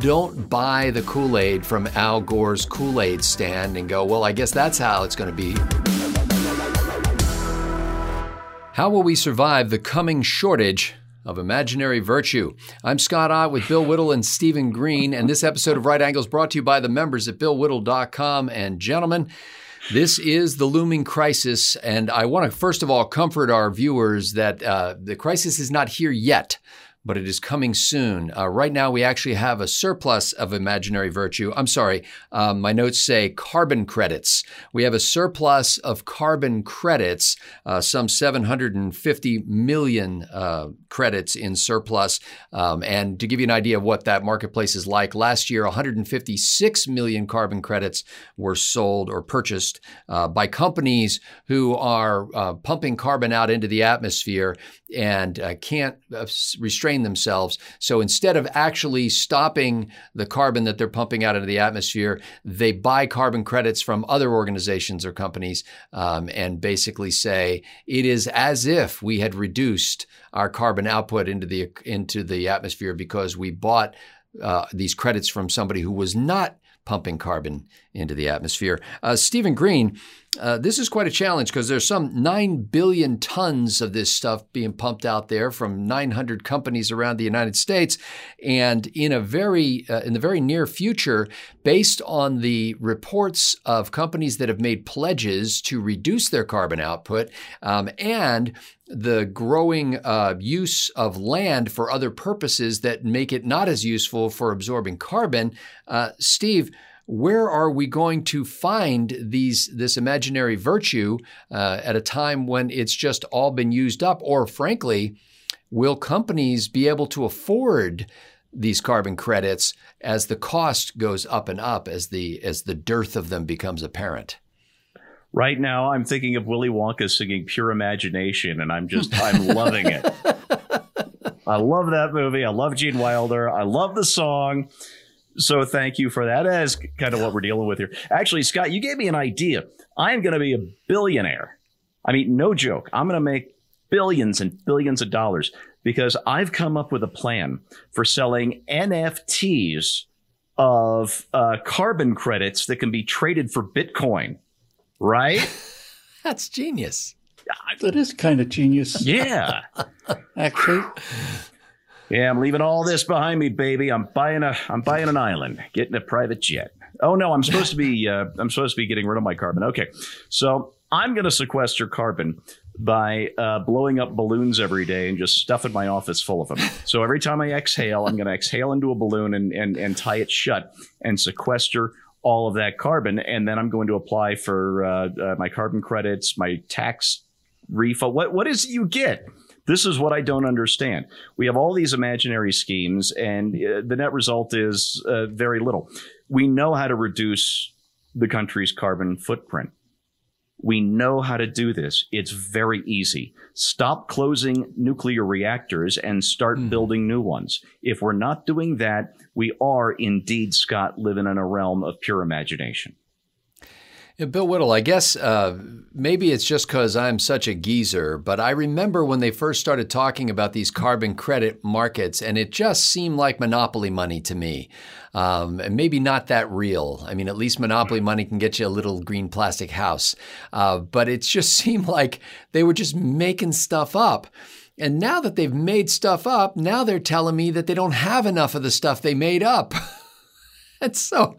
don't buy the Kool Aid from Al Gore's Kool Aid stand and go, well, I guess that's how it's going to be. How will we survive the coming shortage of imaginary virtue? I'm Scott Ott with Bill Whittle and Stephen Green, and this episode of Right Angles brought to you by the members at BillWhittle.com. And gentlemen, this is the looming crisis, and I want to first of all comfort our viewers that uh, the crisis is not here yet but it is coming soon. Uh, right now, we actually have a surplus of imaginary virtue. I'm sorry, um, my notes say carbon credits. We have a surplus of carbon credits, uh, some 750 million uh, credits in surplus. Um, and to give you an idea of what that marketplace is like, last year, 156 million carbon credits were sold or purchased uh, by companies who are uh, pumping carbon out into the atmosphere and uh, can't restrain themselves. So instead of actually stopping the carbon that they're pumping out into the atmosphere, they buy carbon credits from other organizations or companies um, and basically say it is as if we had reduced our carbon output into the into the atmosphere because we bought uh, these credits from somebody who was not pumping carbon into the atmosphere. Uh, Stephen Green, uh, this is quite a challenge because there's some 9 billion tons of this stuff being pumped out there from 900 companies around the United States. And in a very, uh, in the very near future, based on the reports of companies that have made pledges to reduce their carbon output um, and the growing uh, use of land for other purposes that make it not as useful for absorbing carbon, uh, Steve, where are we going to find these this imaginary virtue uh, at a time when it's just all been used up? Or frankly, will companies be able to afford these carbon credits as the cost goes up and up as the as the dearth of them becomes apparent? Right now, I'm thinking of Willy Wonka singing "Pure Imagination," and I'm just I'm loving it. I love that movie. I love Gene Wilder. I love the song. So thank you for that. That is kind of what we're dealing with here. Actually, Scott, you gave me an idea. I am going to be a billionaire. I mean, no joke. I'm going to make billions and billions of dollars because I've come up with a plan for selling NFTs of uh, carbon credits that can be traded for Bitcoin. Right? That's genius. That is kind of genius. Yeah. Actually. Yeah, I'm leaving all this behind me, baby. I'm buying a I'm buying an island, getting a private jet. Oh no, I'm supposed to be uh, I'm supposed to be getting rid of my carbon. Okay, so I'm going to sequester carbon by uh, blowing up balloons every day and just stuffing my office full of them. So every time I exhale, I'm going to exhale into a balloon and, and and tie it shut and sequester all of that carbon, and then I'm going to apply for uh, uh my carbon credits, my tax refund. What what is you get? This is what I don't understand. We have all these imaginary schemes, and uh, the net result is uh, very little. We know how to reduce the country's carbon footprint. We know how to do this. It's very easy. Stop closing nuclear reactors and start mm. building new ones. If we're not doing that, we are indeed, Scott, living in a realm of pure imagination. Yeah, Bill Whittle, I guess uh, maybe it's just because I'm such a geezer, but I remember when they first started talking about these carbon credit markets, and it just seemed like monopoly money to me. Um, and maybe not that real. I mean, at least monopoly money can get you a little green plastic house. Uh, but it just seemed like they were just making stuff up. And now that they've made stuff up, now they're telling me that they don't have enough of the stuff they made up. and so,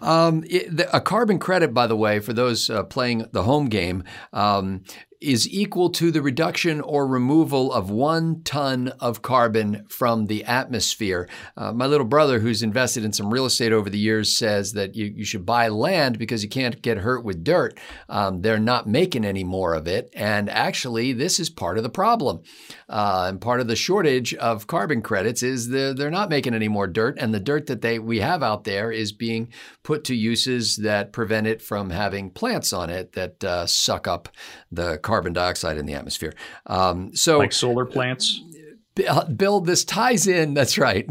um, it, the, a carbon credit, by the way, for those uh, playing the home game, um, is equal to the reduction or removal of one ton of carbon from the atmosphere. Uh, my little brother, who's invested in some real estate over the years, says that you, you should buy land because you can't get hurt with dirt. Um, they're not making any more of it. And actually, this is part of the problem. Uh, and part of the shortage of carbon credits is the, they're not making any more dirt. And the dirt that they we have out there is being put to uses that prevent it from having plants on it that uh, suck up the carbon dioxide in the atmosphere. Um, so, like solar plants. Bill, this ties in. That's right.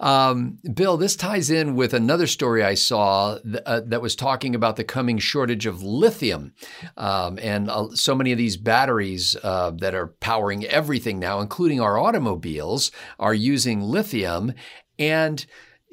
Um, Bill, this ties in with another story I saw th- uh, that was talking about the coming shortage of lithium. Um, and uh, so many of these batteries uh, that are powering everything now, including our automobiles, are using lithium. And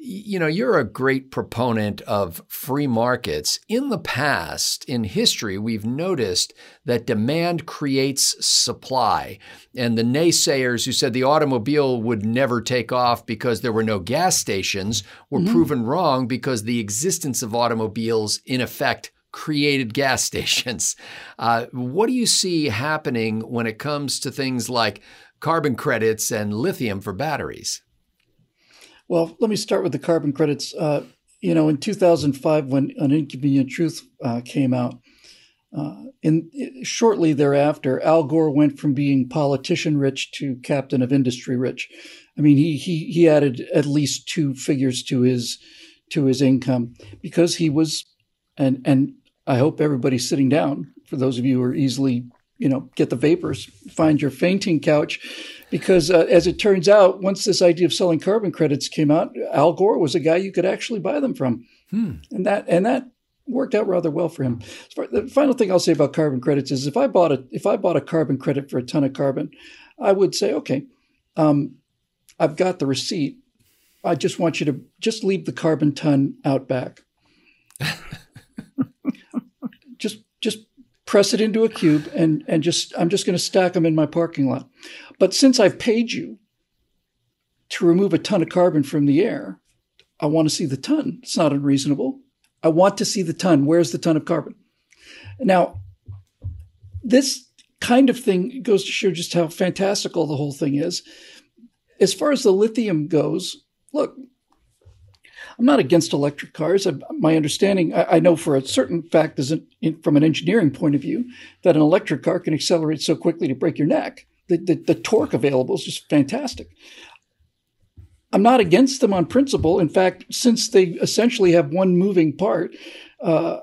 you know, you're a great proponent of free markets. In the past, in history, we've noticed that demand creates supply. And the naysayers who said the automobile would never take off because there were no gas stations were mm-hmm. proven wrong because the existence of automobiles, in effect, created gas stations. Uh, what do you see happening when it comes to things like carbon credits and lithium for batteries? Well, let me start with the carbon credits. Uh, you know, in 2005, when An Inconvenient Truth uh, came out, uh, in shortly thereafter, Al Gore went from being politician rich to captain of industry rich. I mean, he he he added at least two figures to his to his income because he was, and and I hope everybody's sitting down. For those of you who are easily, you know, get the vapors, find your fainting couch because uh, as it turns out, once this idea of selling carbon credits came out, Al Gore was a guy you could actually buy them from, hmm. and that and that worked out rather well for him. The final thing I'll say about carbon credits is if I bought a if I bought a carbon credit for a ton of carbon, I would say, okay, um, I've got the receipt. I just want you to just leave the carbon ton out back. just just press it into a cube and and just I'm just going to stack them in my parking lot. But since I've paid you to remove a ton of carbon from the air, I want to see the ton. It's not unreasonable. I want to see the ton. Where's the ton of carbon? Now, this kind of thing goes to show just how fantastical the whole thing is. As far as the lithium goes, look, I'm not against electric cars. my understanding, I, I, know for a certain fact, is from an engineering point of view, that an electric car can accelerate so quickly to break your neck. The, the, the torque available is just fantastic. I'm not against them on principle. In fact, since they essentially have one moving part, uh,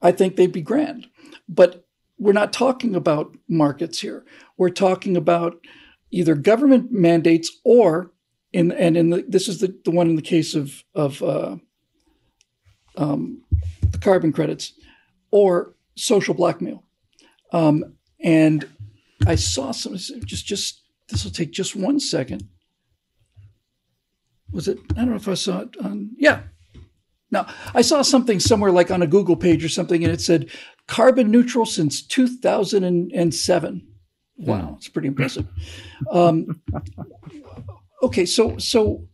I think they'd be grand. But we're not talking about markets here. We're talking about either government mandates or in and in the, this is the, the one in the case of of uh, um, the carbon credits or social blackmail. Um, and I saw some just just this will take just one second. Was it? I don't know if I saw it on. Yeah. Now I saw something somewhere like on a Google page or something, and it said carbon neutral since 2007. Wow, it's pretty impressive. Um, okay, so so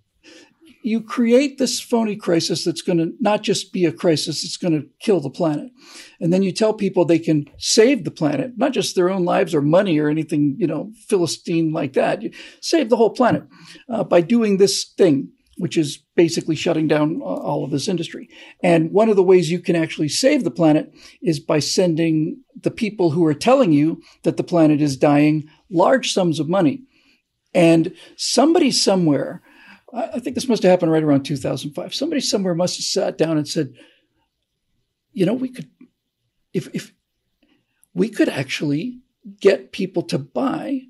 you create this phony crisis that's going to not just be a crisis, it's going to kill the planet. And then you tell people they can save the planet, not just their own lives or money or anything, you know, Philistine like that. You save the whole planet uh, by doing this thing, which is basically shutting down uh, all of this industry. And one of the ways you can actually save the planet is by sending the people who are telling you that the planet is dying large sums of money and somebody somewhere, I think this must have happened right around 2005. Somebody somewhere must have sat down and said, you know, we could, if, if we could actually get people to buy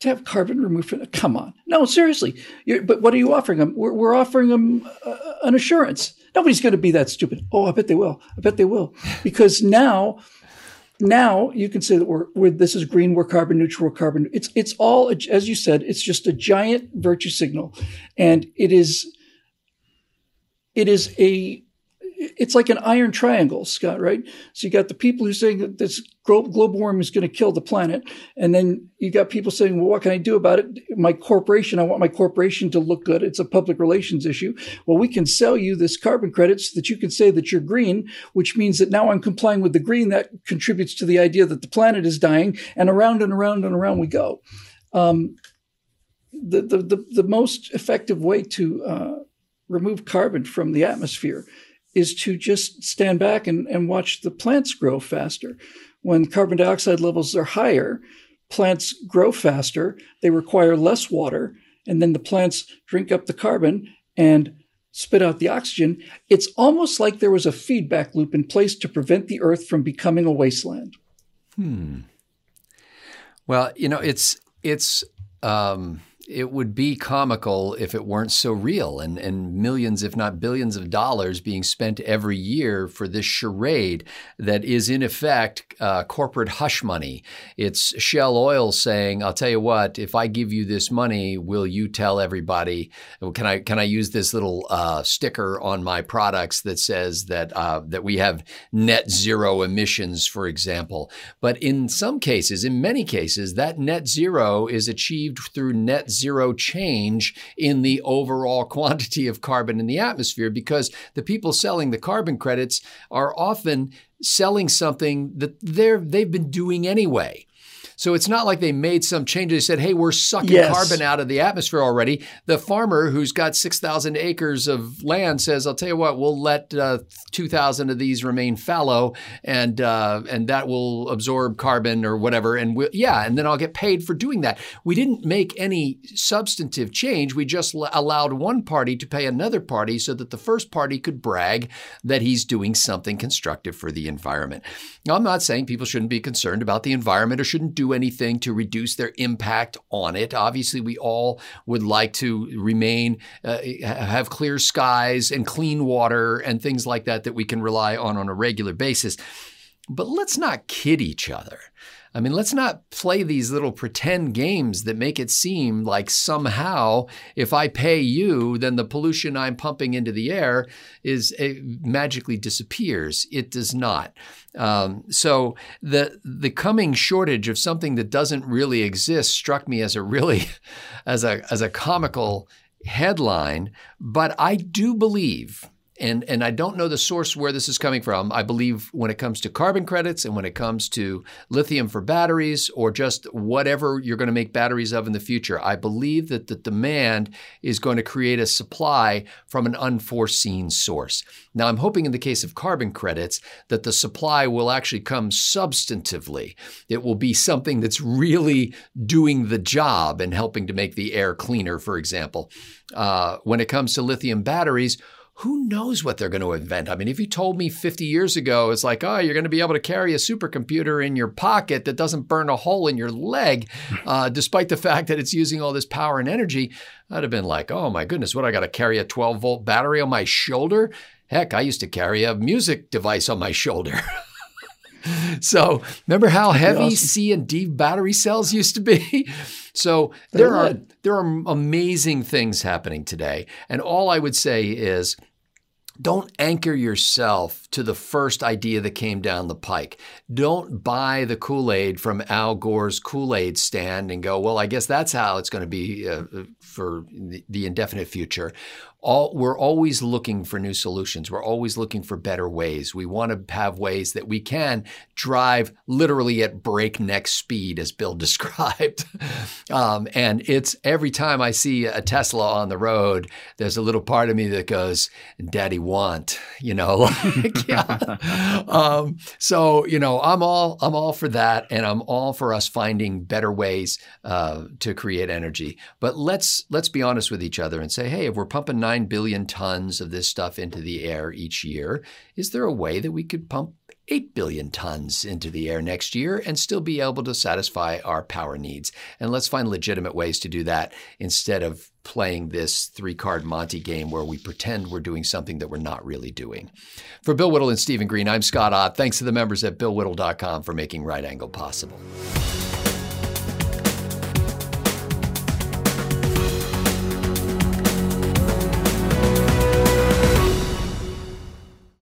to have carbon removed from. Come on. No, seriously. You're, but what are you offering them? We're, we're offering them uh, an assurance. Nobody's going to be that stupid. Oh, I bet they will. I bet they will. Because now now you can say that we're, we're, this is green, we're carbon neutral, we're carbon. It's it's all as you said, it's just a giant virtue signal, and it is it is a it's like an iron triangle, Scott, right? So you got the people who saying that this global warming is going to kill the planet. And then you got people saying, well, what can I do about it? My corporation, I want my corporation to look good. It's a public relations issue. Well, we can sell you this carbon credit so that you can say that you're green, which means that now I'm complying with the green. That contributes to the idea that the planet is dying and around and around and around we go. Um, the, the, the, the, most effective way to uh, remove carbon from the atmosphere is to just stand back and, and watch the plants grow faster. When carbon dioxide levels are higher, plants grow faster, they require less water, and then the plants drink up the carbon and spit out the oxygen. It's almost like there was a feedback loop in place to prevent the earth from becoming a wasteland. Hmm. Well, you know, it's it's um, it would be comical if it weren't so real and, and millions, if not billions of dollars being spent every year for this charade that is in effect uh, corporate hush money. It's Shell Oil saying, I'll tell you what, if I give you this money, will you tell everybody, can I, can I use this little uh, sticker on my products that says that, uh, that we have net zero emissions, for example? But in some cases, in many cases, that net zero is achieved through net zero change in the overall quantity of carbon in the atmosphere because the people selling the carbon credits are often selling something that they're they've been doing anyway. So it's not like they made some change. They said, hey, we're sucking yes. carbon out of the atmosphere already. The farmer who's got 6,000 acres of land says, I'll tell you what, we'll let uh, 2,000 of these remain fallow and uh, and that will absorb carbon or whatever. And we'll, yeah, and then I'll get paid for doing that. We didn't make any substantive change. We just l- allowed one party to pay another party so that the first party could brag that he's doing something constructive for the environment. Now, I'm not saying people shouldn't be concerned about the environment or shouldn't do anything to reduce their impact on it. Obviously, we all would like to remain, uh, have clear skies and clean water and things like that that we can rely on on a regular basis. But let's not kid each other. I mean, let's not play these little pretend games that make it seem like somehow if I pay you, then the pollution I'm pumping into the air is uh, magically disappears. It does not. Um, so the the coming shortage of something that doesn't really exist struck me as a really as a as a comical headline. But I do believe and and I don't know the source where this is coming from. I believe when it comes to carbon credits and when it comes to lithium for batteries or just whatever you're going to make batteries of in the future, I believe that the demand is going to create a supply from an unforeseen source. Now, I'm hoping in the case of carbon credits that the supply will actually come substantively. It will be something that's really doing the job and helping to make the air cleaner, for example. Uh, when it comes to lithium batteries, who knows what they're going to invent? I mean, if you told me 50 years ago, it's like, oh, you're going to be able to carry a supercomputer in your pocket that doesn't burn a hole in your leg, uh, despite the fact that it's using all this power and energy, I'd have been like, oh my goodness, what? I got to carry a 12 volt battery on my shoulder? Heck, I used to carry a music device on my shoulder. so remember how heavy awesome. C and D battery cells used to be? So there are there are amazing things happening today. And all I would say is don't anchor yourself to the first idea that came down the pike. Don't buy the Kool Aid from Al Gore's Kool Aid stand and go, well, I guess that's how it's going to be uh, for the, the indefinite future all, we're always looking for new solutions. We're always looking for better ways. We want to have ways that we can drive literally at breakneck speed, as Bill described. um, and it's every time I see a Tesla on the road, there's a little part of me that goes, "Daddy want," you know. yeah. um, so you know, I'm all I'm all for that, and I'm all for us finding better ways uh, to create energy. But let's let's be honest with each other and say, hey, if we're pumping 9 billion tons of this stuff into the air each year. Is there a way that we could pump 8 billion tons into the air next year and still be able to satisfy our power needs? And let's find legitimate ways to do that instead of playing this three card Monty game where we pretend we're doing something that we're not really doing. For Bill Whittle and Stephen Green, I'm Scott Ott. Thanks to the members at BillWhittle.com for making Right Angle possible.